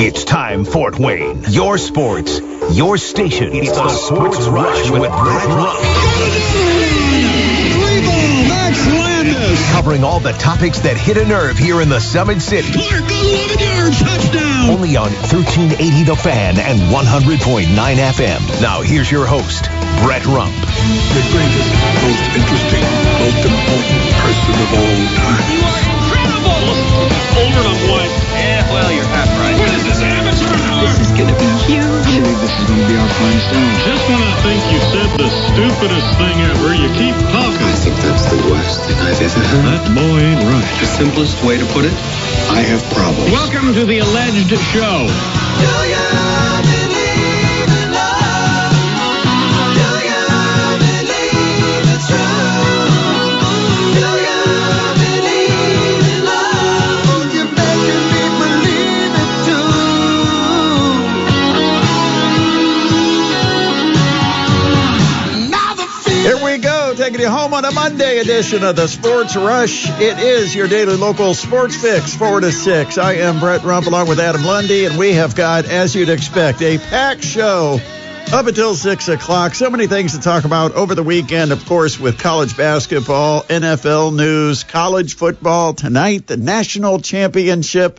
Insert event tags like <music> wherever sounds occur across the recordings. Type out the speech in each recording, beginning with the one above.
It's time, Fort Wayne. Your sports, your station. It's, the, Sports, Rush with Brett Rump. Covering all the topics that hit a nerve here in the Summit City. Clark, 11 yards, touchdown. Only on 1380 The Fan and 100.9 FM. Now here's your host, Brett Rump. the greatest, most interesting, most important person of all time. You are incredible! Older than one. Yeah, well, you're half This is gonna be huge. I think this is going to be our finest hour. Just when I think you've said the stupidest thing ever, you keep talking. I think that's the worst thing I've ever heard. That boy ain't right. The simplest way to put it, I have problems. Welcome to the alleged show. Taking you home on a Monday edition of the Sports Rush. It is your daily local sports fix, 4 to 6. I am Brett Rump along with Adam Lundy, and we have got, as you'd expect, a packed show up until 6 o'clock. So many things to talk about over the weekend, of course, with college basketball, NFL news, college football. Tonight, the national championship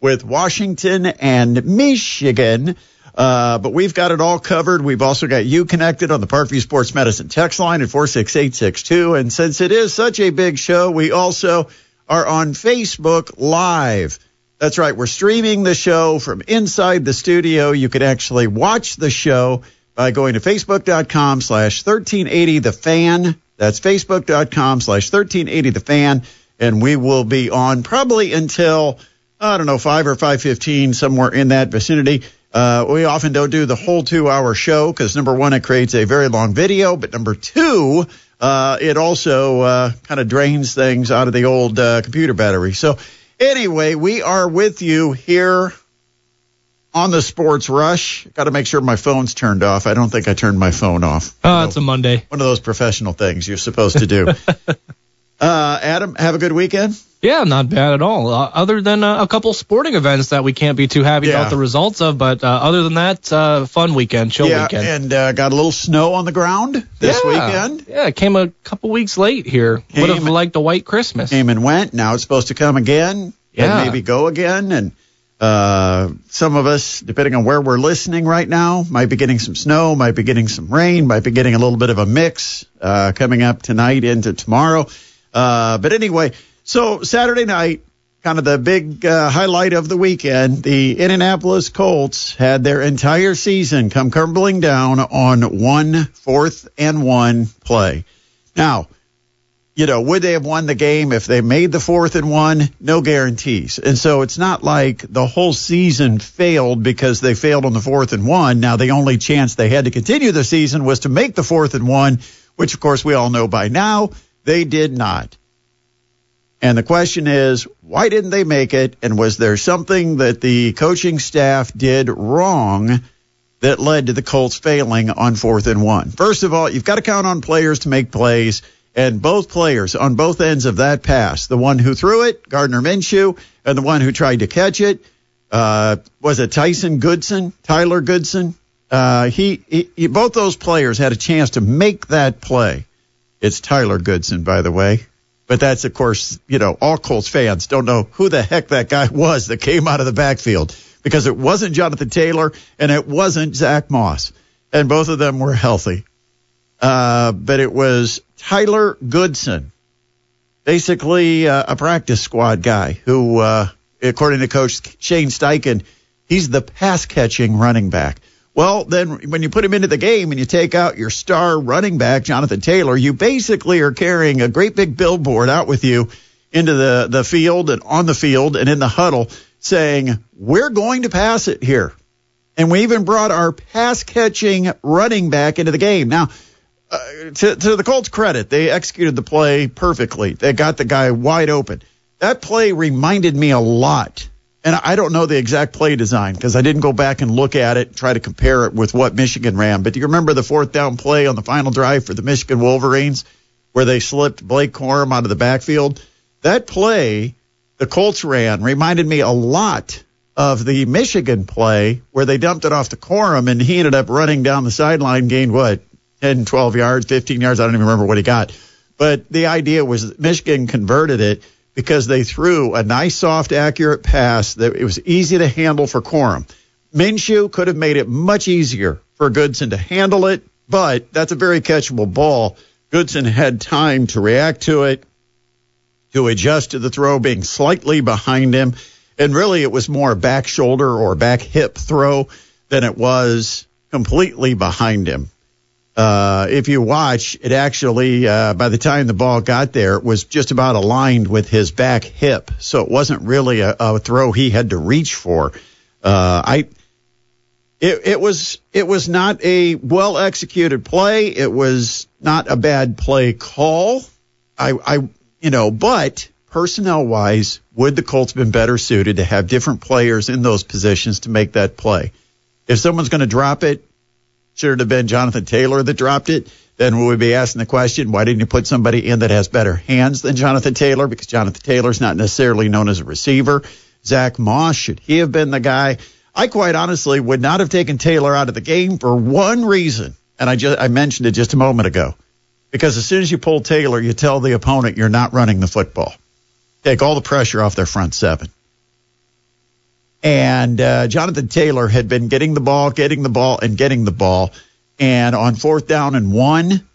with Washington and Michigan. Uh, but we've got it all covered. We've also got you connected on the Parkview Sports Medicine text line at 46862. And since it is such a big show, we also are on Facebook Live. That's right. We're streaming the show from inside the studio. You can actually watch the show by going to facebook.com slash 1380 the fan. That's facebook.com slash 1380 the fan. And we will be on probably until, I don't know, 5 or 515, somewhere in that vicinity. Uh, we often don't do the whole two hour show because number one, it creates a very long video, but number two, uh, it also uh, kind of drains things out of the old uh, computer battery. So, anyway, we are with you here on the Sports Rush. Got to make sure my phone's turned off. I don't think I turned my phone off. Oh, it's a Monday. One of those professional things you're supposed to do. <laughs> uh, Adam, have a good weekend. Yeah, not bad at all. Uh, other than uh, a couple sporting events that we can't be too happy Yeah. about the results of, but uh, other than that, uh, fun weekend, chill yeah, weekend. and uh, got a little snow on the ground this yeah. weekend. Yeah, it came a couple weeks late here. Came- Would have liked a white Christmas. came and went. Now it's supposed to come again Yeah. and maybe go again. And uh, some of us, depending on where we're listening right now, might be getting some snow, might be getting some rain, might be getting a little bit of a mix uh, coming up tonight into tomorrow. Uh, but anyway, so Saturday night, kind of the big uh, highlight of the weekend, the Indianapolis Colts had their entire season come crumbling down on one fourth and one play. Now, you know, would they have won the game if they made the fourth and one? No guarantees. And so it's not like the whole season failed because they failed on the fourth and one. Now, the only chance they had to continue the season was to make the fourth and one, which of course we all know by now they did not. And the question is, why didn't they make it? And was there something that the coaching staff did wrong that led to the Colts failing on fourth and one? First of all, you've got to count on players to make plays. And both players on both ends of that pass, the one who threw it, Gardner Minshew, and the one who tried to catch it, uh, was it Tyson Goodson, Tyler Goodson? Uh, he, he, he, both those players had a chance to make that play. It's Tyler Goodson, by the way. But that's, of course, you know, all Colts fans don't know who the heck that guy <laughs> was that came out of the backfield because it wasn't Jonathan Taylor and it wasn't Zach Moss. And both of them were healthy. Uh, but it was Tyler Goodson, basically uh, a practice squad guy who, uh, according to Coach Shane Steichen, he's the pass catching running back. Well, then when you put him into the game and you take out your star running back, Jonathan Taylor, you basically are carrying a great big billboard out with you into the, the field and on the field and in the huddle saying, we're going to pass it here. And we even brought our pass catching running back into the game. Now, uh, to, to the Colts' credit, they executed the play perfectly. They got the guy wide open. That play reminded me a lot. And I don't know the exact play design because I didn't go back and look at it and try to compare it with what Michigan ran. But do you remember the fourth down play on the final drive for the Michigan Wolverines where they slipped Blake Corum out of the backfield? That play the Colts ran reminded me a lot of the Michigan play where they dumped it off to Corum and he ended up running down the sideline, gained what, 10, 12 yards, 15 yards. I don't even remember what he got. But the idea was that Michigan converted it because they threw a nice, soft, accurate pass that it was easy to handle for Corum. Minshew could have made it much easier for Goodson to handle it, but that's a very catchable ball. Goodson had time to react to it, to adjust to the throw being slightly behind him. And really, it was more a back shoulder or back hip throw than it was completely behind him. Uh, if you watch, it actually, uh, by the time the ball got there, it was just about aligned with his back hip. So it wasn't really a, a throw he had to reach for. Uh, I, it, it was, it was not a well executed play. It was not a bad play call. I, I, you know, but personnel wise, would the Colts been better suited to have different players in those positions to make that play? If someone's going to drop it, should it have been Jonathan Taylor that dropped it? Then we would be asking the question, why didn't you put somebody in that has better hands than Jonathan Taylor? Because Jonathan Taylor's not necessarily known as a receiver. Zach Moss, should he have been the guy? I quite honestly would not have taken Taylor out of the game for one reason, and I just I mentioned it just a moment ago. Because as soon as you pull Taylor, you tell the opponent you're not running the football. Take all the pressure off their front seven. And uh, Jonathan Taylor had been getting the ball, getting the ball, and getting the ball. And on fourth down and one,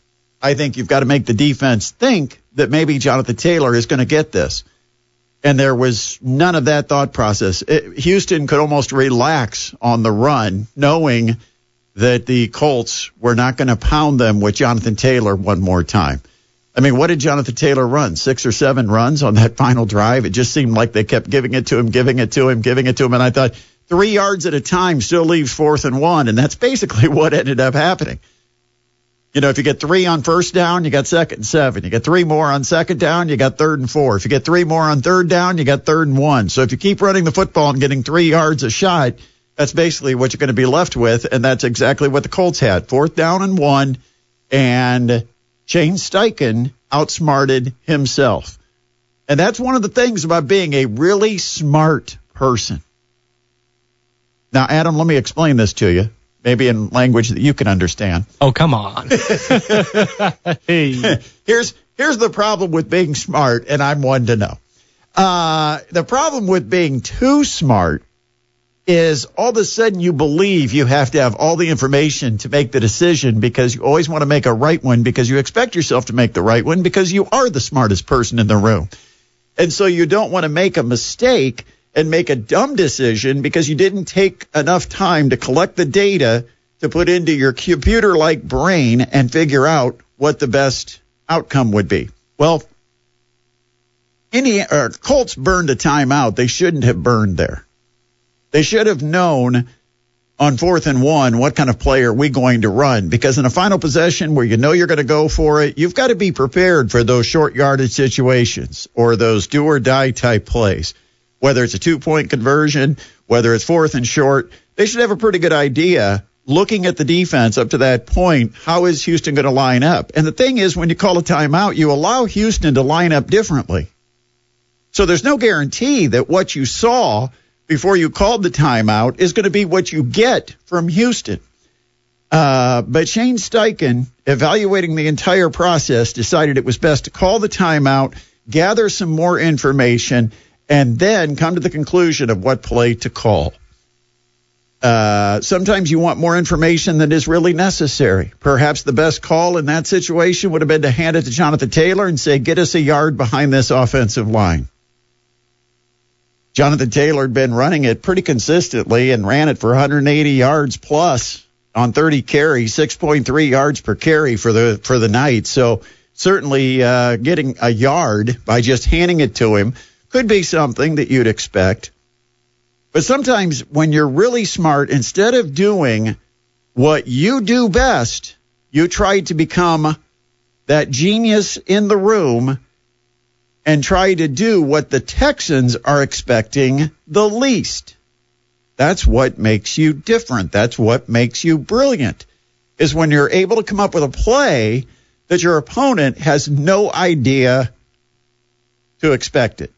I think you've got to make the defense think that maybe Jonathan Taylor is going to get this. And there was none of that thought process. It, Houston could almost relax on the run, knowing that the Colts were not going to pound them with Jonathan Taylor one more time. I mean, what did Jonathan Taylor run? Six or seven runs on that <laughs> final drive? It just seemed like they kept giving it to him, giving it to him, giving it to him. And I thought three yards at a time still leaves fourth and one. And that's basically <laughs> what ended up happening. You know, if you get three on first down, you got second and seven. You get three more on second down, you got third and four. If you get three more on third down, you got third and one. So if you keep running the football and getting three yards a shot, that's basically what you're going to be left with. And that's exactly what the Colts had. Fourth down and one. And Shane Steichen outsmarted himself. And that's one of the things about being a really smart person. Now, Adam, let me explain this to you, maybe in language that you can understand. Oh, come on. <laughs> hey. here's here's the problem with being smart, and I'm one to know. Uh, the problem with being too smart is all of a sudden you believe you have to have all the information to make the decision because you always want to make a right one because you expect yourself to make the right one because you are the smartest person in the room. And so you don't want to make a mistake and make a dumb decision because you didn't take enough time to collect the data to put into your computer like brain and figure out what the best outcome would be. Well, any uh, Colts burned a timeout they shouldn't have burned there. They should have known on fourth and one what kind of play are we going to run because in a final possession where you know you're going to go for it, you've got to be prepared for those short yardage situations or those do or die type plays. Whether it's a two point conversion, whether it's fourth and short, they should have a pretty good idea looking at the defense up to that point, how is Houston going to line up? And the thing is, when you call a timeout, you allow Houston to line up differently. So there's no guarantee that what you saw before you called the timeout is going to be what you get from Houston. Uh, but Shane Steichen, evaluating the entire process, decided it was best to call the timeout, gather some more information, and then come to the conclusion of what play to call. Uh, sometimes you want more information than is really necessary. Perhaps the best call in that situation would have been to hand it to Jonathan Taylor and say, get us a yard behind this offensive line. Jonathan Taylor had been running it pretty consistently and ran it for 180 yards plus on 30 carries, 6.3 yards per carry for the for the night. So certainly uh, getting a yard by just handing it to him could be something that you'd expect. But sometimes when you're really smart, instead of doing what you do best, you try to become that genius in the room and try to do what the Texans are expecting the least. That's what makes you different. That's what makes you brilliant is when you're able to come up with a play that your opponent has no idea to expect it.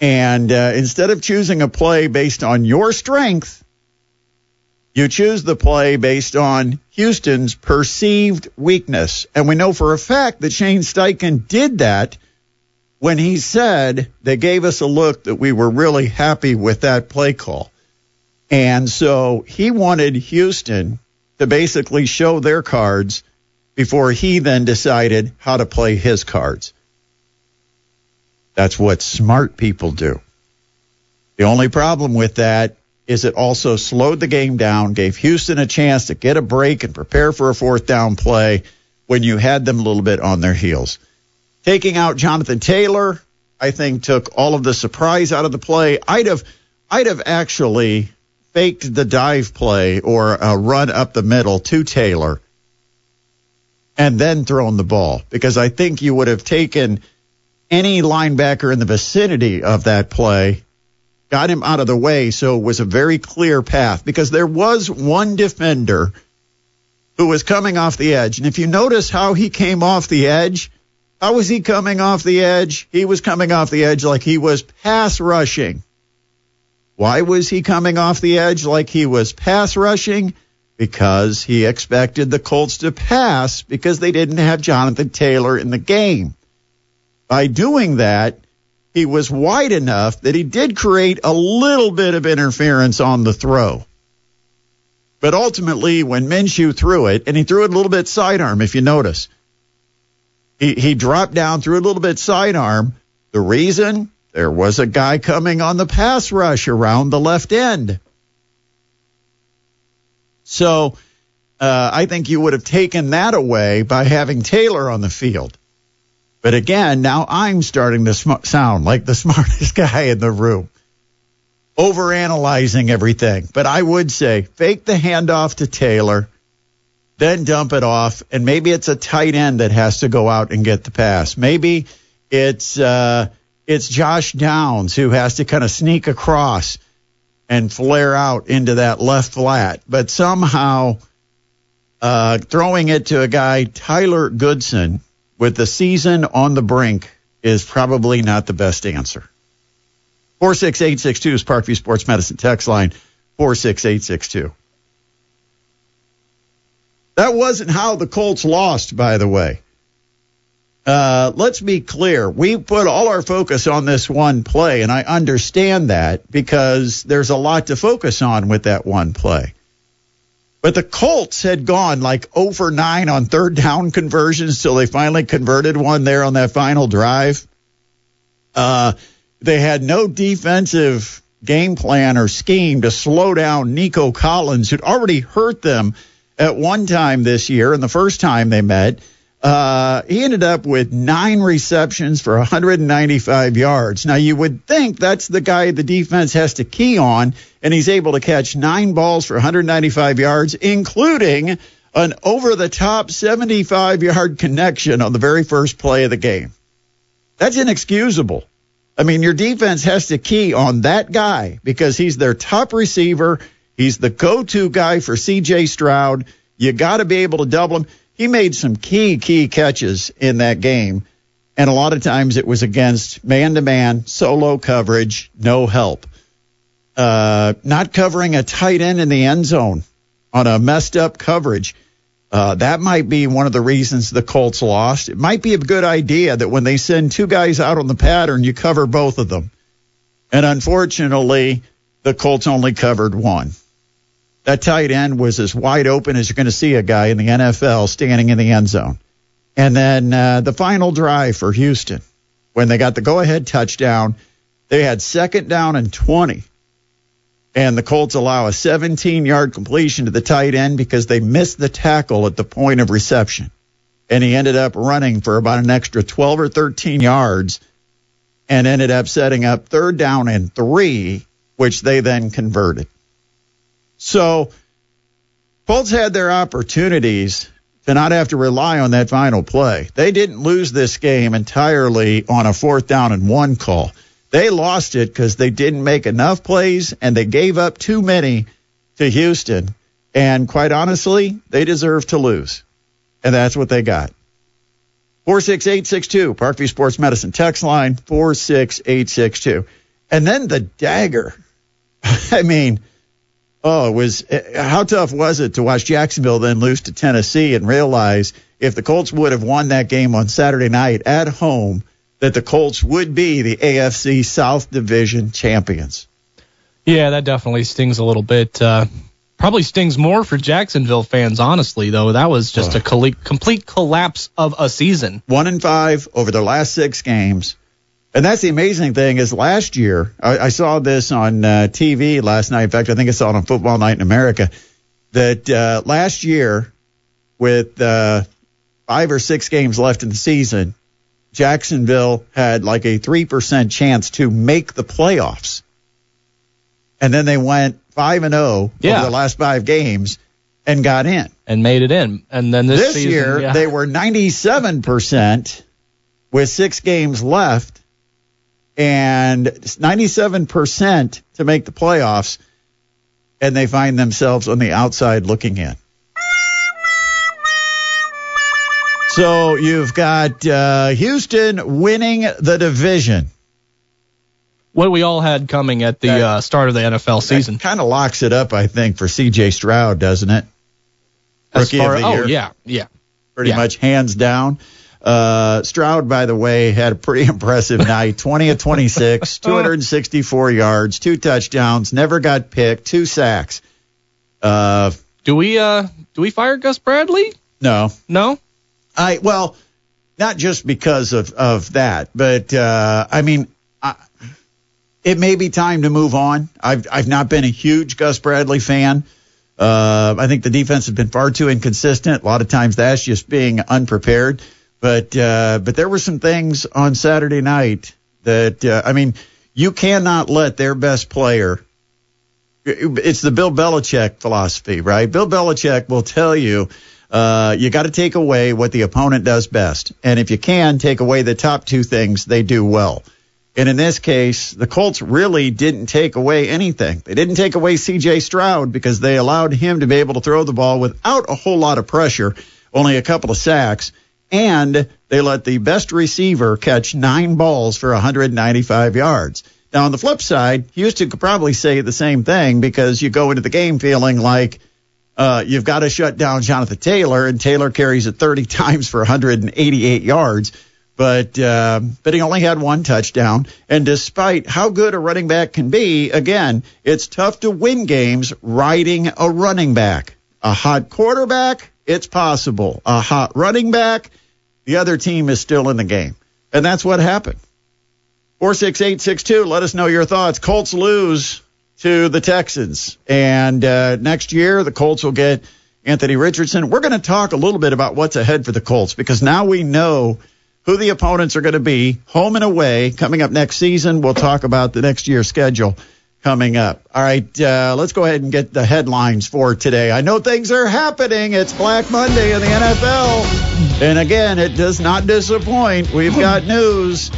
And uh, instead of choosing a play based on your strength, you choose the play based on Houston's perceived weakness. And we know for a fact that Shane Steichen did that when he said they gave us a look that we were really happy with that play call. And so he wanted Houston to basically show their cards before he then decided how to play his cards. That's what smart people do. The only problem with that is it also slowed the game down, gave Houston a chance to get a break and prepare for a fourth down play when you had them a little bit on their heels. Taking out Jonathan Taylor, I think took all of the surprise out of the play. I'd have I'd have actually faked the dive play or a run up the middle to Taylor and then thrown the ball because I think you would have taken any linebacker in the vicinity of that play, got him out of the way, so it was a very clear path because there was one defender who was coming off the edge. And if you notice how he came off the edge, how was he coming off the edge? He was coming off the edge like he was pass rushing. Why was he coming off the edge like he was pass rushing? Because he expected the Colts to pass because they didn't have Jonathan Taylor in the game. By doing that, he was wide enough that he did create a little bit of interference on the throw. But ultimately, when Minshew threw it, and he threw it a little bit sidearm, if you notice, he, he dropped down, threw a little bit sidearm. The reason there was a guy coming on the pass rush around the left end. So uh, I think you would have taken that away by having Taylor on the field. But again, now I'm starting to sm- sound like the <laughs> smartest guy in the room, overanalyzing everything. But I would say fake the handoff to Taylor, then dump it off, and maybe it's a tight end that has to go out and get the pass. Maybe it's uh, it's Josh Downs who has to kind of sneak across and flare out into that left flat, but somehow uh, throwing it to a guy Tyler Goodson with the season on the brink is probably not the best answer. 46862 is Parkview Sports Medicine text line 46862. That wasn't how the Colts lost, by the way. Uh, let's be clear. We put all our focus on this one play, and I understand that because there's a lot to focus on with that one play. But the Colts had gone like over nine on third down conversions till they finally converted one there on that final drive. Uh, they had no defensive game plan or scheme to slow down Nico Collins, who'd already hurt them at one time this year and the first time they met. Uh, he ended up with nine receptions for 195 yards. Now, you would think that's the guy the defense has to key on, and he's able to catch nine balls for 195 yards, including an over the top 75 yard connection on the very first play of the game. That's inexcusable. I mean, your defense has to key on that guy because he's their top receiver. He's the go to guy for CJ Stroud. You got to be able to double him he made some key, key catches in that game. And a lot of times it was against man to man, solo coverage, no help. Uh, not covering a tight end in the end zone on a messed up coverage. Uh, that might be one of the reasons the Colts lost. It might be a good idea that when they send two guys out on the pattern, you cover both of them. And unfortunately, the Colts only covered one. That tight end was as wide open as you're going to see a guy in the NFL standing in the end zone. And then uh, the final drive for Houston, when they got the go ahead touchdown, they had second down and 20. And the Colts allow a 17 yard completion to the tight end because they missed the tackle at the point of reception. And he ended up running for about an extra 12 or 13 yards and ended up setting up third down and three, which they then converted. So Colts had their opportunities to not have to rely on that final play. They didn't lose this game entirely on a fourth down and one call. They lost it because they didn't make enough plays and they gave up too many to Houston. And quite honestly, they deserve to lose. And that's what they got. 46862, Parkview Sports Medicine text line 46862. And then the dagger. <laughs> I mean, oh, it was how tough was it to watch Jacksonville then lose to Tennessee and realize if the Colts would have won that game on Saturday night at home, that the Colts would be the AFC South Division champions. Yeah, that definitely stings a little bit. Uh, probably stings more for Jacksonville fans, honestly, though. That was just a col- complete collapse of a season. One and five over their last six games. And that's the amazing thing is last year, I, I saw this on uh, TV last night. In fact, I think I saw it on Football Night in America. That uh, last year, with uh, five or six games left in the season, Jacksonville had like a 3% chance to make the playoffs. And then they went 5 and 0 Yeah. over the last five games and got in. And made it in. And then this, This, season, year, yeah. they were 97% with six games left and 97% to make the playoffs. And they find themselves on the outside looking in. So you've got uh, Houston winning the division. what we all had coming at the That- uh, start of the NFL season. Kind of locks it up, I think, for C.J. Stroud, doesn't it? As Rookie far- of the oh, year. yeah, yeah. pretty Yeah. much hands down. Uh, Stroud, by the way, had a pretty <laughs> impressive night 20 of 26, <laughs> 264 yards, two touchdowns, never got picked, two sacks. Uh, Do we uh do we fire Gus Bradley? no, No. I, well, not just because of, of that, but, uh, I mean, I, it may be time to move on. I've, I've not been a huge Gus Bradley fan. Uh, I think the defense has been far too inconsistent. A lot of times that's just being unprepared. But uh, but there were some things on Saturday night that uh, I mean, you cannot let their best player. It's the Bill Belichick philosophy, right? Bill Belichick will tell you uh, you got to take away what the opponent does best, and if you can, take away the top two things they do well. And in this case, the Colts really didn't take away anything. They didn't take away C.J. Stroud because they allowed him to be able to throw the ball without a whole lot of pressure, only a couple of sacks, and they let the best receiver catch nine balls for 195 yards. Now, on the flip side, Houston could probably say the same thing because you go into the game feeling like uh, you've got to shut down Jonathan Taylor, and Taylor carries it 30 <laughs> times for 188 yards. But uh, but he only had one touchdown, and despite how good a running back can be, again, it's tough to win games riding a running back. A hot quarterback, it's possible. A hot running back, the other team is still in the game, and that's what happened. Four six eight six two. Let us know your thoughts. Colts lose to the Texans, and uh, next year the Colts will get Anthony Richardson. We're going to talk a little bit about what's ahead for the Colts because now we know who the opponents are going to be, home and away, coming up next season. We'll talk about the next year's schedule coming up. All right, uh, let's go ahead and get the headlines for today. I know things are happening. It's Black Monday in the NFL. And again, it does not disappoint. We've got news.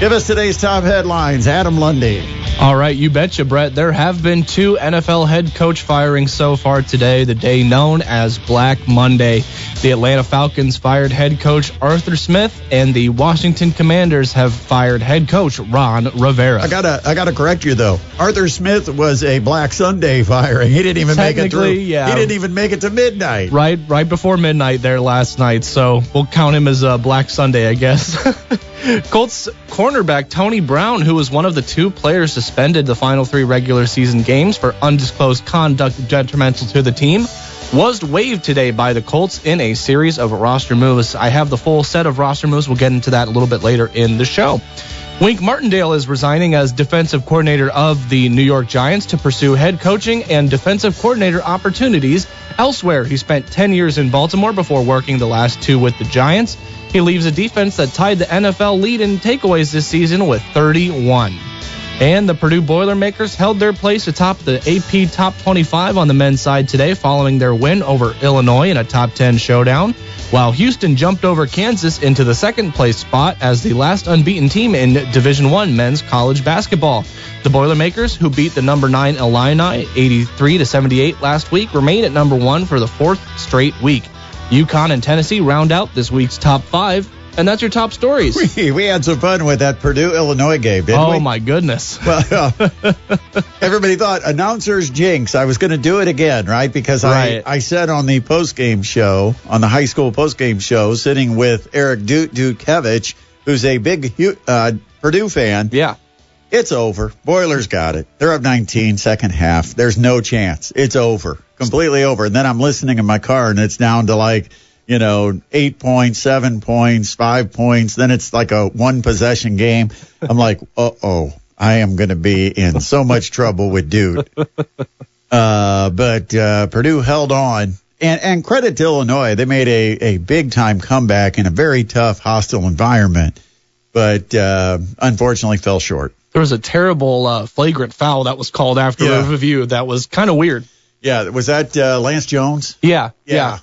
Give us today's top headlines. Adam Lundy. All right, you betcha, Brett. There have been two NFL head coach firings so far today, the day known as Black Monday. The Atlanta Falcons fired head coach Arthur Smith, and the Washington Commanders have fired head coach Ron Rivera. I gotta, I gotta correct you though. Arthur Smith was a Black Sunday firing. He didn't even make it through. Yeah. He didn't even make it to midnight. right, right before midnight there last night, so we'll count him as a Black Sunday, I guess. <laughs> Colts cornerback Tony Brown, who was one of the two players suspended the final three regular season games for undisclosed conduct detrimental to the team, was waived today by the Colts in a series of roster moves. I have the full set of roster moves. We'll get into that a little bit later in the show. Wink Martindale is resigning as defensive coordinator of the New York Giants to pursue head coaching and defensive coordinator opportunities elsewhere. He spent 10 years in Baltimore before working the last two with the Giants. He leaves a defense that tied the NFL lead in takeaways this season with 31. And the Purdue Boilermakers held their place atop the AP Top 25 on the men's side today following their win over Illinois in a Top 10 showdown, while Houston jumped over Kansas into the second place spot as the last unbeaten team in Division 1 men's college basketball. The Boilermakers, who beat the number 9 Illini 83 to 78 last week, remain at number 1 for the fourth straight week. UConn and Tennessee round out this week's top 5 And that's your top stories. <laughs> We, we had some fun with that Purdue Illinois game, didn't we? oh my goodness. <laughs> Well, everybody thought announcers jinx. I was going to do it again, right? Because Right. I, I said on the post game show, on the high school post game show, sitting with Eric Duke Dukevich, who's a big uh, Purdue fan, Yeah. it's over. Boilers got it. They're up 19, second half. There's no chance. It's over. Completely over. And then I'm listening in my car and it's down to like, you know, eight points, seven points, five points. Then it's like a one possession game. I'm like, <laughs> uh oh, I am going to be in so much trouble with dude. <laughs> Uh, but uh, Purdue held on. And, and credit to Illinois. They made a, a big time comeback in a very tough, hostile environment, but uh, unfortunately fell short. There was a terrible uh, flagrant foul that was called after Yeah. review that was kind of weird. Yeah, was that uh, Lance Jones? Yeah. Yeah. Yeah,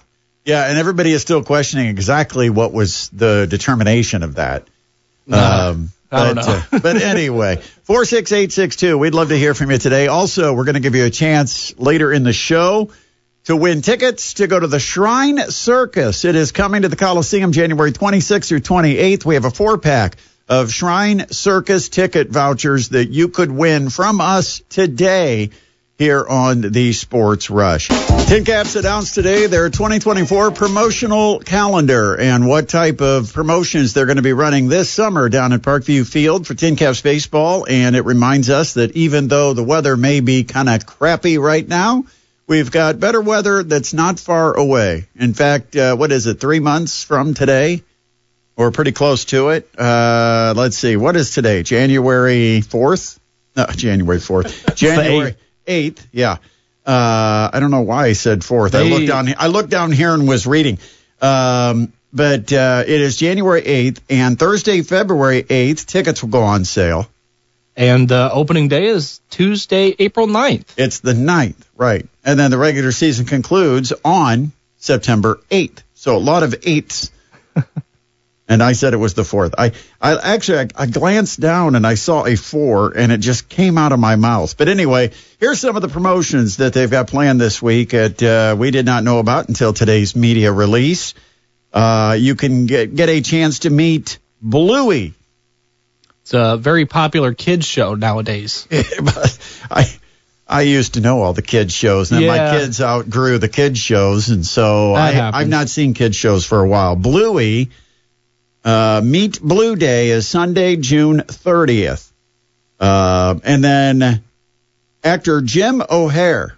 and everybody is still questioning exactly what was the determination of that. Um, I don't but, know. uh, but <laughs> anyway, 46862, we'd love to hear from you today. Also, we're going to give you a chance later in the show to win tickets to go to the Shrine Circus. It is coming to the Coliseum January 26th through 28th. We have a four pack of Shrine Circus ticket vouchers that you could win from us today here on the Sports Rush. Tin Caps announced today their 2024 promotional calendar and what type of promotions they're going to be running this summer down at Parkview Field for Tin Caps baseball. And it reminds us that even though the weather may be kind of crappy right now, we've got better weather that's not far away. In fact, uh, what is it, three months from today? Or pretty close to it. Uh, let's see, what is today? January 4th? No, <laughs> January 4th. January 8th, yeah. Uh, I don't know why I said 4th. I looked down I looked down here and was reading. Um, but uh, it is January 8th and Thursday, February 8th, tickets will go on sale. And uh, opening day is Tuesday, April 9th. It's the 9th, right. And then the regular season concludes on September 8th. So a lot of eights. And I said it was the 4th. I, I actually, I, I glanced down and I saw a 4 and it just came out of my mouth. But anyway, here's some of the promotions that they've got planned this week that uh, we did not know about until today's media release. Uh, you can get, get a chance to meet Bluey. It's a very popular kids show nowadays. <laughs> I I used to know all the kids shows, and then my kids outgrew the kids shows, and so That I, happens. I've not seen kids shows for a while. Bluey, uh, Meet Blue Day is Sunday, June 30th, uh, and then actor Jim O'Heir,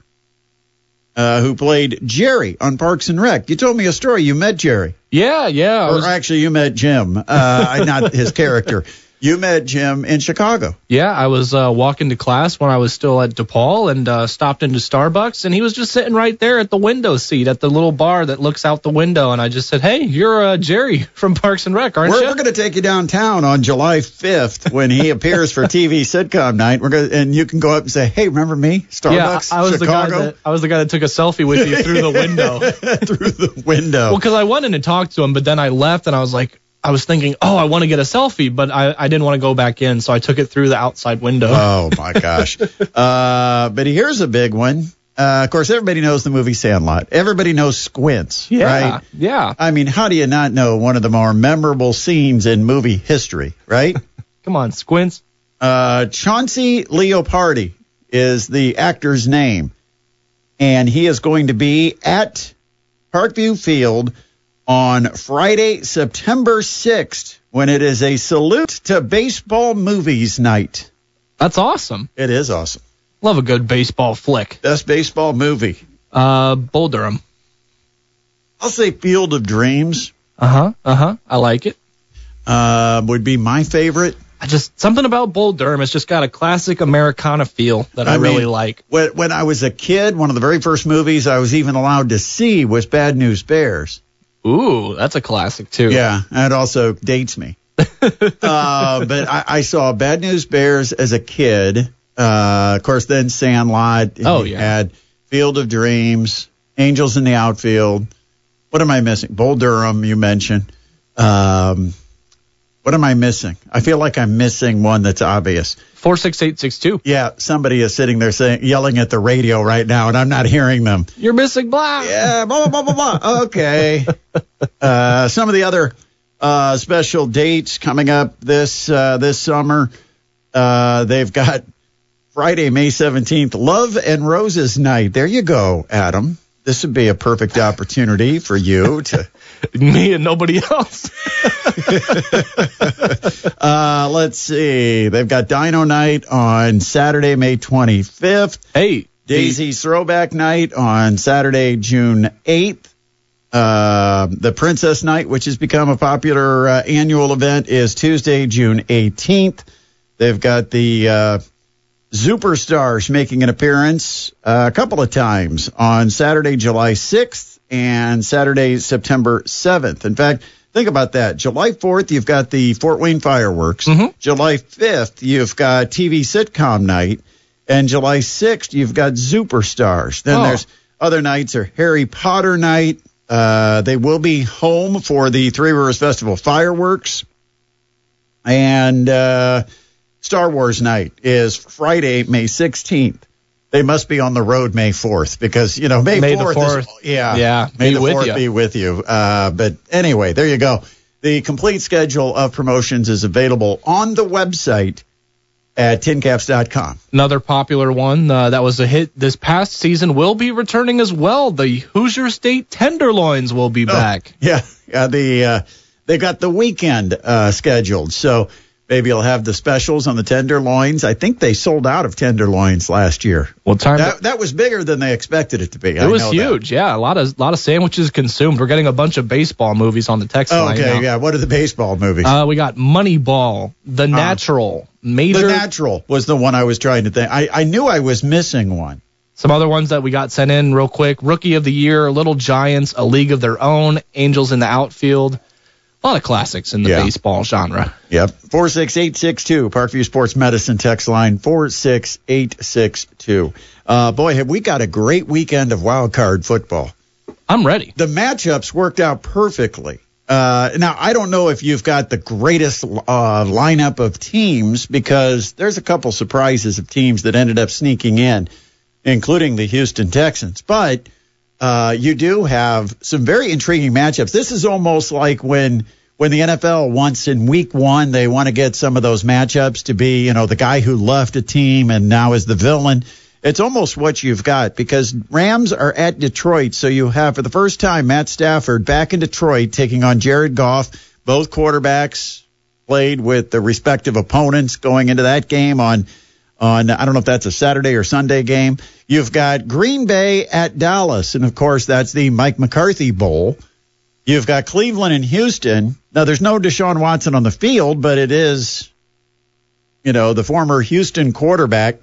uh, who played Jerry on Parks and Rec. You told me a story. You met Jerry, Yeah, yeah. Or was- actually, you met Jim, uh, <laughs> not his character. You met Jim in Chicago. Yeah, I was uh, walking to class when I was still at DePaul and uh, stopped into Starbucks, and he was just sitting right there at the window seat at the little bar that looks out the window. And I just said, "Hey, you're uh, Jerry <laughs> from Parks and Rec, aren't We're, you?" we're going to take you downtown on July 5th when he <laughs> appears for TV sitcom night. We're going to, and you can go up and say, "Hey, remember me? yeah, Starbucks, I, I was the guy Chicago." that I was the guy that took a selfie with you through the window. <laughs> through the window. Well, because I in and talked to him, but then I left and I was like, I was thinking, oh, I want to get a selfie, but I, I didn't want to go back in, so I took it through the outside window. <laughs> oh my gosh! uh, but here's a big one. Uh, of course, everybody knows the movie Sandlot. Everybody knows Squints, yeah, right? yeah. I mean, how do you not know one of the more memorable scenes in movie history, right? <laughs> Come on, squints. Uh, Chauncey Leopardi is the actor's name, and he is going to be at Parkview Field on Friday, September 6th, when it is a salute to baseball movies night. That's awesome. It is awesome. Love a good baseball flick. Best baseball movie. Uh, Bull Durham. I'll say Field of Dreams Uh huh. Uh huh. I like it. uh, would be my favorite. I just something about Bull Durham. It's just got a classic Americana feel that I, I really mean- like. When, when I was a kid, one of the very first movies I was even allowed to see was Bad News Bears. Ooh, that's a classic too. Yeah, and it also dates me. <laughs> uh, but I, I saw Bad News Bears as a kid. Uh, of course, then Sandlot. Oh, yeah. Had Field of Dreams, Angels in the Outfield. What am I missing? Bull Durham, you mentioned. Um, what am I missing? I feel like I'm missing one that's obvious. Four six eight six two. Yeah, somebody is sitting there saying, yelling at the radio right now, and I'm not hearing them. You're missing black. Yeah, blah, blah, blah, blah, blah. Okay. <laughs> Uh, some of the other uh, special dates coming up this uh, this summer. Uh, they've got Friday, May 17th, Love and Roses Night. There you go, Adam. This would be a perfect opportunity for you to. <laughs> Me and nobody else. <laughs> uh, let's see. They've got Dino Night on Saturday, May 25th. hey, Daisy's Throwback Night on Saturday, June 8th. Uh, the Princess Night, which has become a popular uh, annual event, is Tuesday, June 18th. They've got the uh, Superstars making an appearance uh, a couple of times on Saturday, July 6th and Saturday, September 7th. In fact, think about that. July 4th, you've got the Fort Wayne fireworks. July 5th, you've got TV sitcom night. And July 6th, you've got Superstars. Then Oh. there's other nights are Harry Potter night. Uh, they will be home for the Three Rivers Festival fireworks. And uh, Star Wars night is Friday, May 16th. They must be on the road May 4th because, you know, May, May the 4th, is, yeah. Yeah, May be the with 4th ya. be with you. Uh, but anyway, there you go. The complete schedule of promotions is available on the website at tincaps.com. Another popular one uh, that was a hit this past season will be returning as well. The Hoosier State Tenderloins will be back. Yeah, yeah. The uh, they got the weekend uh, scheduled, so maybe you'll have the specials on the tenderloins. I think they sold out of tenderloins last year. Well, time to- That that was bigger than they expected it to be. It was huge, yeah. A lot of lot of sandwiches consumed. We're getting a bunch of baseball movies on the text Oh, line okay, now. yeah. What are the baseball movies? Uh, we got Moneyball, The Natural, Major. the Natural was the one I was trying to think. I, I knew I was missing one. Some other ones that we got sent in real quick: Rookie of the Year, Little Giants, A League of Their Own, Angels in the Outfield. A lot of classics in the Yeah. baseball genre. Yep. 46862, Parkview Sports Medicine text line 46862. Uh, boy, have we got a great weekend of wild card football. I'm ready. the matchups worked out perfectly. Uh, now I don't know if you've got the greatest uh, lineup of teams because there's a couple surprises of teams that ended up sneaking in, including the Houston Texans. But uh, you do have some very intriguing matchups. This is almost like when when the NFL wants in Week One they want to get some of those matchups to be you know the guy who left a team and now is the villain. It's almost what you've got because Rams are at Detroit, so you have for the first time Matt Stafford back in Detroit taking on Jared Goff. Both quarterbacks played with the respective opponents going into that game on on I don't know if that's a Saturday or Sunday game. You've got Green Bay at Dallas, and of course that's the Mike McCarthy Bowl. You've got Cleveland and Houston. Now there's no Deshaun Watson on the field, but it is, you know, the former Houston quarterback.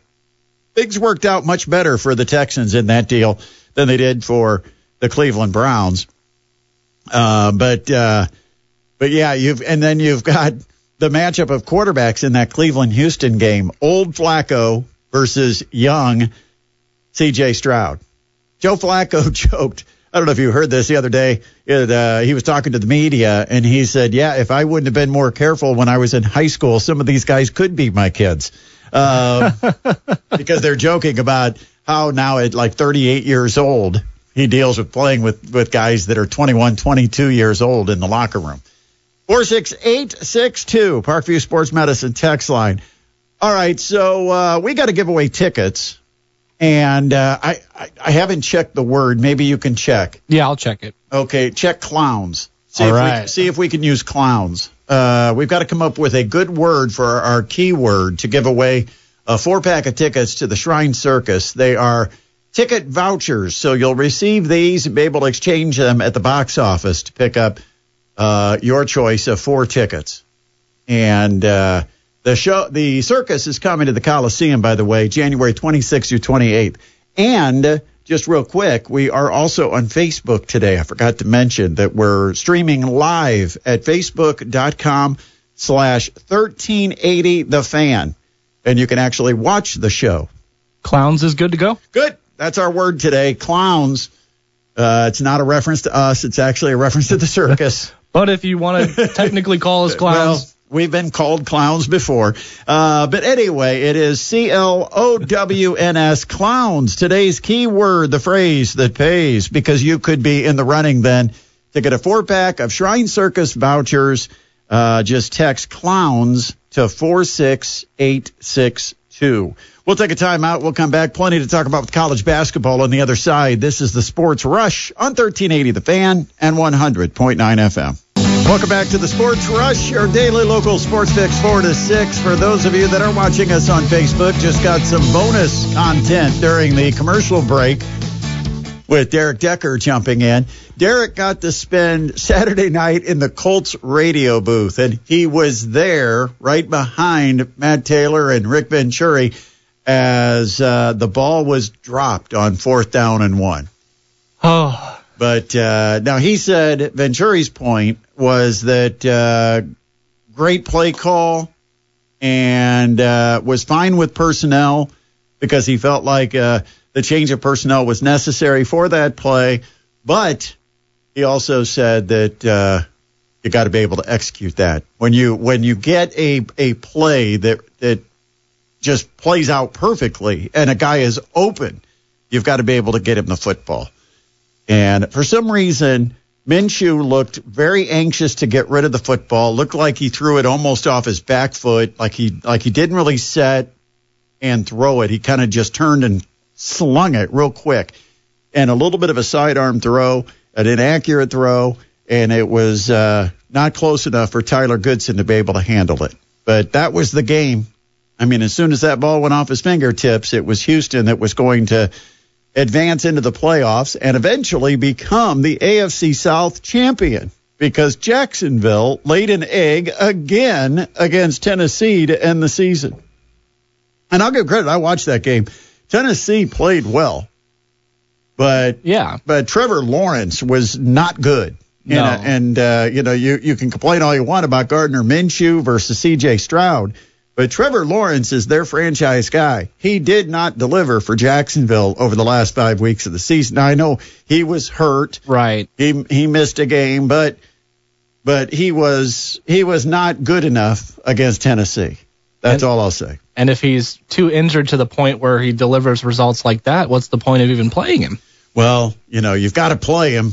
Things worked out much better for the Texans in that deal than they did for the Cleveland Browns. Uh, but uh, but yeah, you've and then you've got the matchup of quarterbacks in that Cleveland Houston game: old Flacco versus young C.J. Stroud. Joe Flacco <laughs> joked. I don't know if you heard this the other day. It, uh, he was talking to the media and he said, "Yeah, if I wouldn't have been more careful when I was in high school, some of these guys could be my kids." Um, <laughs> because they're joking about how now at like 38 years old he deals with playing with with guys that are 21, 22 years old in the locker room. 46862 Parkview Sports Medicine text line. All right, so uh, we got to give away tickets, and uh, I, I I haven't checked the word. Maybe you can check. Yeah, I'll check it. Okay, check clowns. See All if we, see if we can use clowns. Uh, we've got to come up with a good word for our, our keyword to give away a four pack of tickets to the Shrine Circus. They are ticket vouchers, so you'll receive these and be able to exchange them at the box office to pick up uh, your choice of four tickets. And uh, the show, the circus is coming to the Coliseum, by the way, January 26th through 28th. And just real quick, we are also on Facebook today. I forgot to mention that we're streaming live at facebook.com slash 1380 the fan. And you can actually watch the show. Clowns is good to go. Good. That's our word today. Clowns. Uh, it's not a reference to us. It's actually a reference to the circus. <laughs> But if you want to <laughs> technically call us clowns, Well, we've been called clowns before. Uh, but anyway, it is C L O W N S, clowns. Today's keyword, the phrase that pays, because you could be in the running then to get a four pack of Shrine Circus vouchers, uh, just text clowns to 46862. We'll take a time out. We'll come back. Plenty to talk about with college basketball on the other side. This is the Sports Rush on 1380 The Fan and 100.9 FM. Welcome back to the Sports Rush, your daily local sports fix 4 to 6. For those of you that are watching us on Facebook, just got some bonus content during the commercial break with Derek Decker jumping in. Derek got to spend Saturday night in the Colts radio booth, and he was there right behind Matt Taylor and Rick Venturi as uh, the ball was dropped on fourth down and one. Oh, But uh, now he said Venturi's point was that uh, great play call and uh, was fine with personnel because he felt like uh, the change of personnel was necessary for that play. But he also said that uh, you got to be able to execute that when you when you get a a play that that just plays out perfectly and a guy is open, you've got to be able to get him the football. And for some reason, Minshew looked very anxious to get rid of the football. Looked like he threw it almost off his back foot, like he like he didn't really set and throw it. He kind of just turned and slung it real quick, and a little bit of a sidearm throw, an inaccurate throw, and it was uh, not close enough for Tyler Goodson to be able to handle it. But that was the game. I mean, as soon as that ball went off his fingertips, it was Houston that was going to advance into the playoffs and eventually become the AFC South champion because Jacksonville laid an egg again against Tennessee to end the season. And I'll give credit, I watched that game. Tennessee played well, but yeah. but Trevor Lawrence was not good. No. And, and uh, you know, you, you can complain all you want about Gardner Minshew versus CJ Stroud, but Trevor Lawrence is their franchise guy. He did not deliver for Jacksonville over the last five weeks of the season. Now, I know he was hurt. Right. He he missed a game, but but he was he was not good enough against Tennessee. That's And- all I'll say. And if he's too injured to the point where he delivers results like that, what's the point of even playing him? Well, you know, you've got to play him,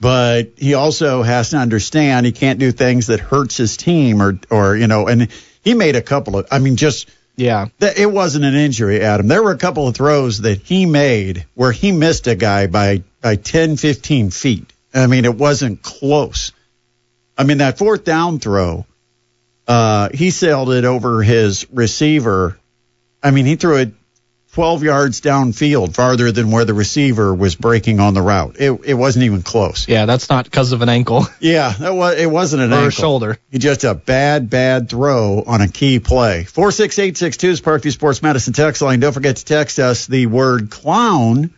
but he also has to understand he can't do things that hurts his team or or you know, and he made a couple of I mean just Yeah. that it wasn't an injury, Adam. There were a couple of throws that he made where he missed a guy by by 10, 15 feet. I mean, it wasn't close. I mean, that fourth down throw, uh, he sailed it over his receiver. I mean, he threw it 12 yards downfield, farther than where the receiver was breaking on the route. It, it wasn't even close. Yeah, that's not because of an ankle <laughs> Yeah, that was, it wasn't an or ankle. a shoulder. He just a bad, bad throw on a key play. 46862 is Parkview Sports Medicine text line. Don't forget to text us the word clown.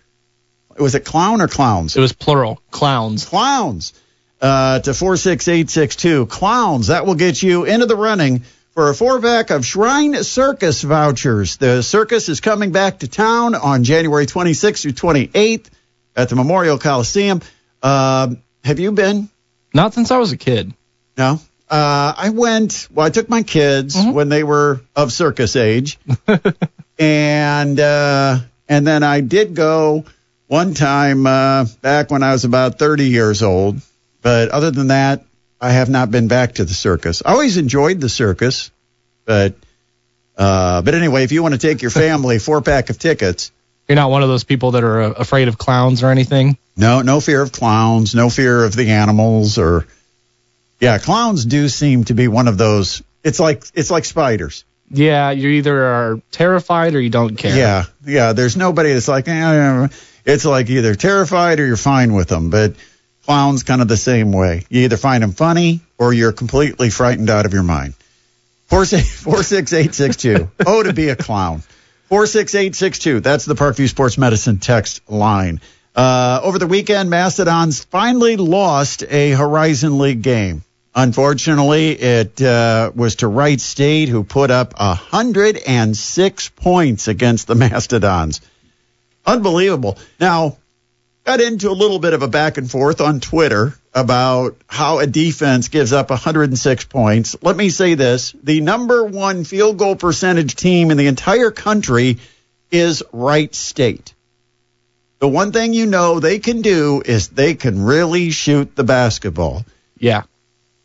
Was it clown or clowns? It was plural. Clowns. Clowns uh, to 46862. Clowns. That will get you into the running for a four pack of Shrine Circus vouchers. The circus is coming back to town on January 26th through 28th at the Memorial Coliseum. Uh, have you been? Not since I was a kid. No. Uh, I went, well, I took my kids when they were of circus age. <laughs> and, uh, and then I did go one time, uh, back when I was about 30 years old. But other than that, I have not been back to the circus. I always enjoyed the circus, but, uh, but anyway, if you want to take your family, <laughs> four pack of tickets, You're not one of those people that are uh, afraid of clowns or anything. No, no fear of clowns, no fear of the animals or yeah, clowns do seem to be one of those. It's like it's like spiders. Yeah, you either are terrified or you don't care. Yeah, yeah. There's nobody that's like eh, it's like either terrified or you're fine with them. But clowns kind of the same way. You either find them funny or you're completely frightened out of your mind. <laughs> Four six eight six two. Oh, to be a clown. Four six eight six two. That's the Parkview Sports Medicine text line. Uh, over the weekend, Mastodons finally lost a Horizon League game. Unfortunately, it uh, was to Wright State, who put up 106 points against the Mastodons. Unbelievable. Now, got into a little bit of a back and forth on Twitter about how a defense gives up 106 points. Let me say this the number one field goal percentage team in the entire country is Wright State. The one thing you know they can do is they can really shoot the basketball. Yeah.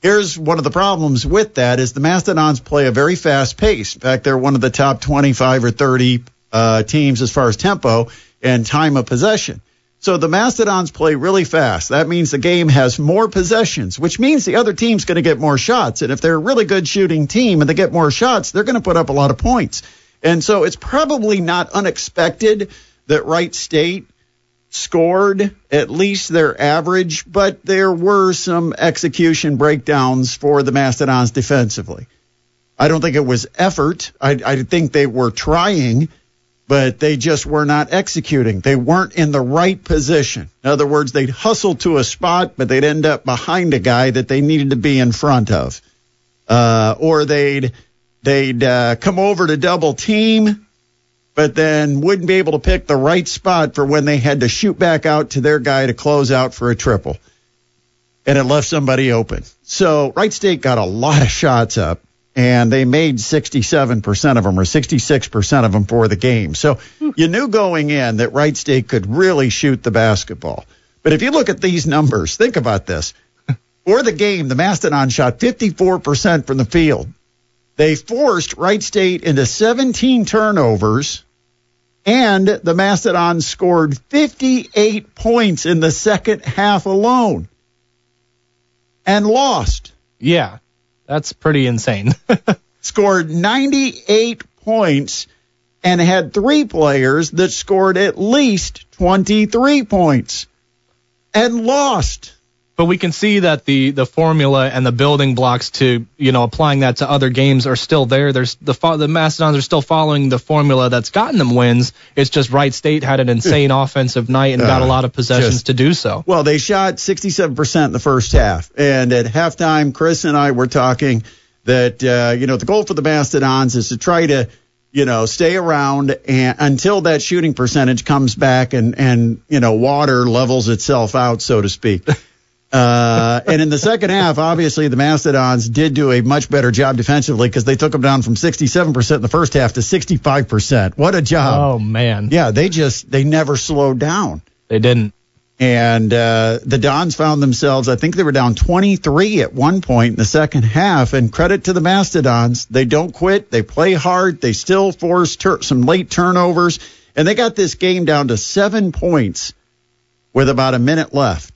Here's one of the problems with that is the Mastodons play a very fast pace. In fact, they're one of the top 25 or 30 uh, teams as far as tempo and time of possession. So the Mastodons play really fast. That means the game has more possessions, which means the other team's going to get more shots. And if they're a really good shooting team and they get more shots, they're going to put up a lot of points. And so it's probably not unexpected that Wright State scored at least their average, but there were some execution breakdowns for the Mastodons defensively. I don't think it was effort. I, I think they were trying, but they just were not executing. They weren't in the right position. In other words, they'd hustle to a spot, but they'd end up behind a guy that they needed to be in front of. Uh, or they'd they'd uh, come over to double team but then wouldn't be able to pick the right spot for when they had to shoot back out to their guy to close out for a triple. And it left somebody open. So Wright State got a lot of shots up and they made 67% of them or 66% of them for the game. So hmm. you knew going in that Wright State could really shoot the basketball. But if you look at these numbers, think about this. For the game, the Mastodon shot 54% from the field. They forced Wright State into 17 turnovers, and the Mastodons scored 58 points in the second half alone and lost. Yeah. That's pretty insane. <laughs> scored 98 points and had three players that scored at least 23 points and lost. But we can see that the the formula and the building blocks to you know applying that to other games are still there. There's the the Mastodons are still following the formula that's gotten them wins. It's just Wright State had an insane offensive night and got a lot of possessions just- to do so. Well, they shot 67% in the first half. And at halftime, Chris and I were talking that, uh, you know, the goal for the Mastodons is to try to, you know, stay around and until that shooting percentage comes back and, and, you know, water levels itself out, so to speak. <laughs> Uh, and in the second half, obviously the Mastodons did do a much better job defensively because they took them down from 67% in the first half to 65%. What a job. Oh man, Yeah, they just, they never slowed down. they didn't. And uh, the Dons found themselves, I think they were down 23 at one point in the second half. And credit to the Mastodons. They don't quit. They play hard. They still force tur- some late turnovers. And they got this game down to seven points with about a minute left.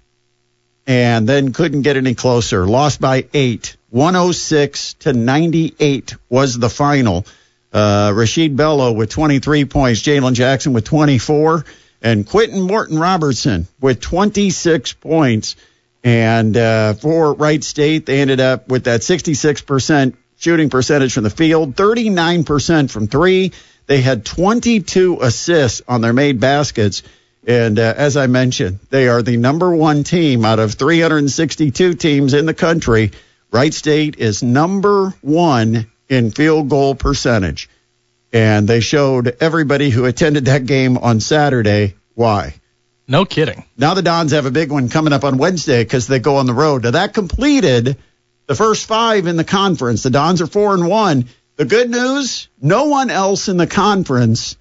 And then couldn't get any closer. Lost by eight. 106 to 98 was the final. Uh, Rasheed Bello with 23 points. Jalen Jackson with 24 and Quinton Morton Robertson with 26 points. And uh, for Wright State, they ended up with that 66% shooting percentage from the field, 39% from three. They had 22 assists on their made baskets. And uh, as I mentioned, they are the number one team out of 362 teams in the country. Wright State is number one in field goal percentage. And they showed everybody who attended that game on Saturday why. No kidding. Now the Dons have a big one coming up on Wednesday because they go on the road. Now that completed the first five in the conference. The Dons are four and one. The good news: no one else in the conference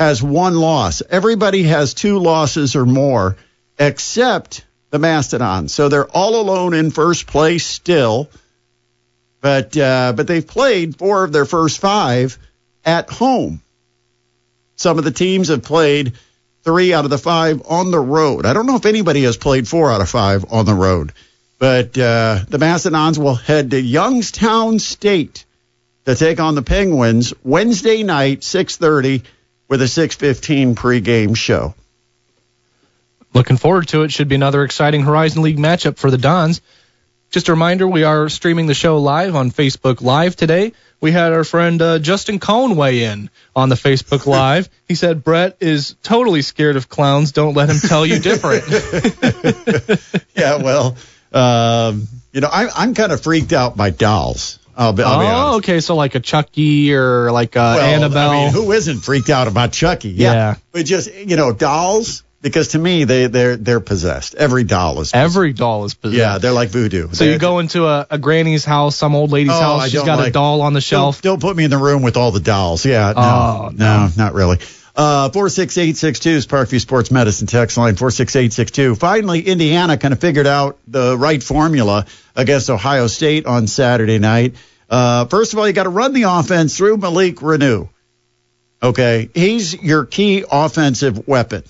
has one loss. Everybody has two losses or more, except the Mastodons. So they're all alone in first place still. But uh, but they've played four of their first five at home. Some of the teams have played three out of the five on the road. I don't know if anybody has played four out of five on the road, but uh, the Mastodons will head to Youngstown State to take on the Penguins Wednesday night, 6:30, with a 6:15 pregame show. Looking forward to it. Should be another exciting Horizon League matchup for the Dons. Just a reminder, we are streaming the show live on Facebook Live today. We had our friend uh, Justin Cohn weigh in on the Facebook <laughs> Live. he said Brett is totally scared of clowns. Don't let him tell you different. <laughs> <laughs> Yeah, well, um, you know, I, I'm kind of freaked out by dolls. I'll be, I'll be oh, honest. okay. So like a Chucky or like a Well, Annabelle. I mean, who isn't freaked out about Chucky? Yeah. But just, you know, dolls, because to me, they, they're, they're possessed. Every doll is possessed. Every doll is possessed. Yeah, they're like voodoo. So They're- you go into a, a granny's house, some old lady's Oh, house. I She's got a like- doll on the shelf. Don't, don't put me in the room with all the dolls. Yeah, no, Oh, no, not really. Uh, 46862 is Parkview Sports Medicine text line 46862. Finally, Indiana kind of figured out the right formula against Ohio State on Saturday night. Uh, first of all, you got to run the offense through Malik Reneau. Okay. He's your key offensive weapon.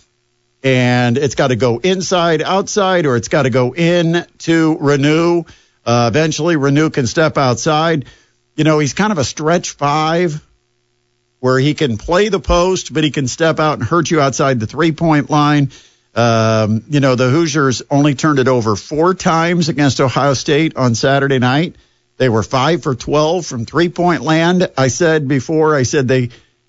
And it's got to go inside, outside, or it's got to go in to Reneau. Uh, eventually, Reneau can step outside. You know, he's kind of a stretch five where he can play the post, but he can step out and hurt you outside the three point line. Um, you know, the Hoosiers only turned it over four times against Ohio State on Saturday night. They were five for 12 from three point land. I said before, I said they,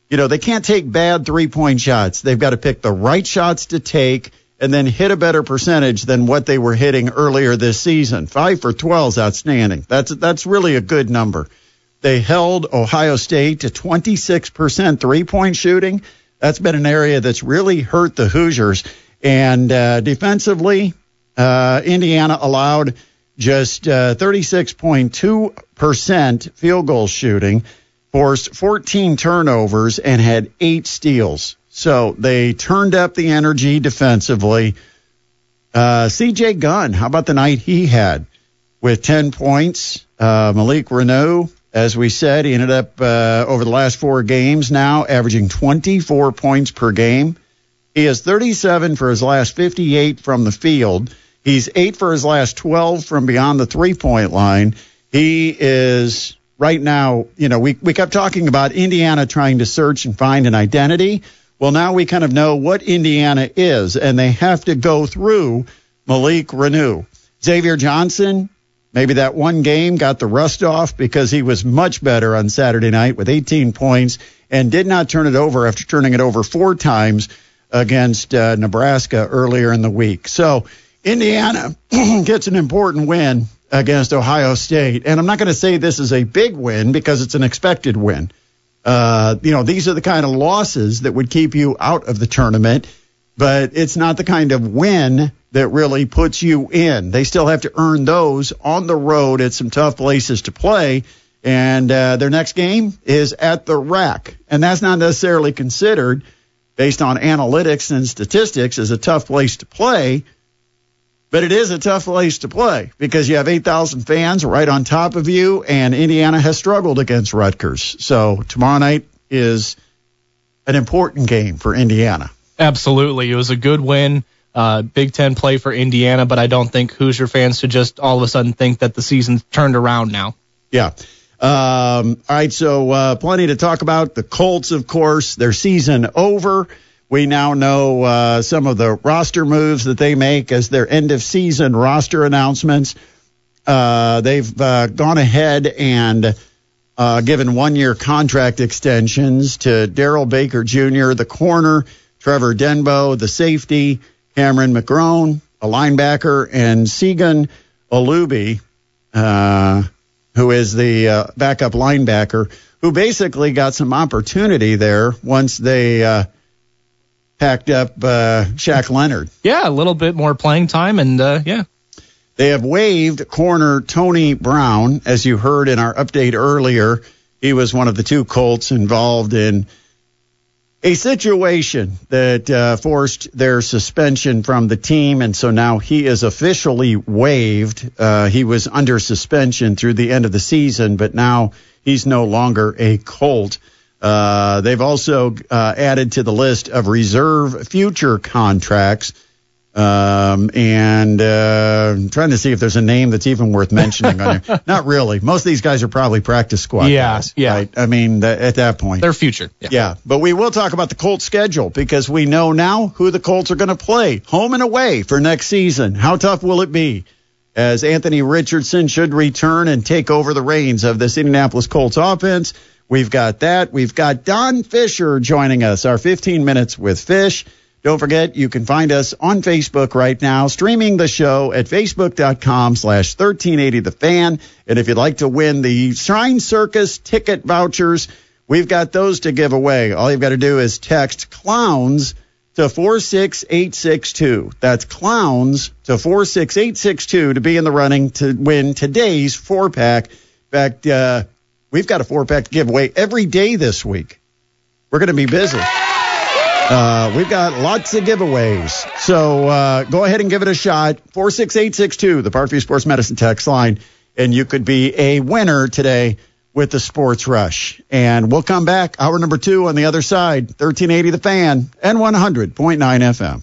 you know, they can't take bad three point shots. They've got to pick the right shots to take and then hit a better percentage than what they were hitting earlier this season. Five for 12 is outstanding. That's, that's really a good number. They held Ohio State to 26% three point shooting. That's been an area that's really hurt the Hoosiers. And uh, defensively, uh, Indiana allowed just uh, 36.2% field goal shooting, forced 14 turnovers, and had eight steals. So they turned up the energy defensively. Uh, CJ Gunn, how about the night he had with 10 points? Uh, Malik Reneau, as we said, he ended up uh, over the last four games now averaging 24 points per game. He is 37 for his last 58 from the field. He's eight for his last 12 from beyond the three point line. He is right now, you know, we, we kept talking about Indiana trying to search and find an identity. Well, now we kind of know what Indiana is, and they have to go through Malik Reneau. Xavier Johnson, maybe that one game got the rust off because he was much better on Saturday night with 18 points and did not turn it over after turning it over four times against uh, Nebraska earlier in the week. So Indiana <clears throat> gets an important win against Ohio State. And I'm not going to say this is a big win because it's an expected win. Uh, you know, these are the kind of losses that would keep you out of the tournament, but it's not the kind of win that really puts you in. They still have to earn those on the road at some tough places to play. And uh, their next game is at the RAC. And that's not necessarily considered based on analytics and statistics as a tough place to play. But it is a tough place to play because you have 8,000 fans right on top of you, and Indiana has struggled against Rutgers. So tomorrow night is an important game for Indiana. Absolutely. It was a good win. Uh, Big Ten play for Indiana, but I don't think Hoosier fans should just all of a sudden think that the season's turned around now. Yeah. Um, all right, so uh, plenty to talk about. The Colts, of course, their season over. We now know uh, some of the roster moves that they make as their end of season roster announcements. Uh, they've uh, gone ahead and uh, given one year contract extensions to Darrell Baker Jr., the corner, Trevor Denbow, the safety, Cameron McGrone, a linebacker, and Segun Olubi, uh, who is the uh, backup linebacker, who basically got some opportunity there once they packed up uh, Shaq Leonard. Yeah, a little bit more playing time, and uh, yeah. They have waived corner Tony Brown, as you heard in our update earlier. He was one of the two Colts involved in a situation that uh, forced their suspension from the team, and so now he is officially waived. Uh, he was under suspension through the end of the season, but now he's no longer a Colt. Uh, they've also uh, added to the list of reserve future contracts. Um, and uh, I'm trying to see if there's a name that's even worth mentioning on here. <laughs> Not really. Most of these guys are probably practice squad yeah, guys. Yeah. Right? I mean, th- at that point. Their future. Yeah. yeah. But we will talk about the Colts schedule because we know now who the Colts are going to play home and away for next season. How tough will it be? As Anthony Richardson should return and take over the reins of this Indianapolis Colts offense. We've got that. We've got Don Fisher joining us, our 15 minutes with Fish. Don't forget, you can find us on Facebook right now, streaming the show at facebook.com slash 1380 the fan. And if you'd like to win the Shrine Circus ticket vouchers, we've got those to give away. All you've got to do is text clowns to 46862. That's clowns to 46862 to be in the running to win today's four pack. In fact, uh, We've got a four pack giveaway every day this week. We're going to be busy. Uh, we've got lots of giveaways. So uh, go ahead and give it a shot. 46862, the Parkview Sports Medicine text line, and you could be a winner today with the Sports Rush. And we'll come back, hour number two on the other side, 1380 The Fan and 100.9 FM.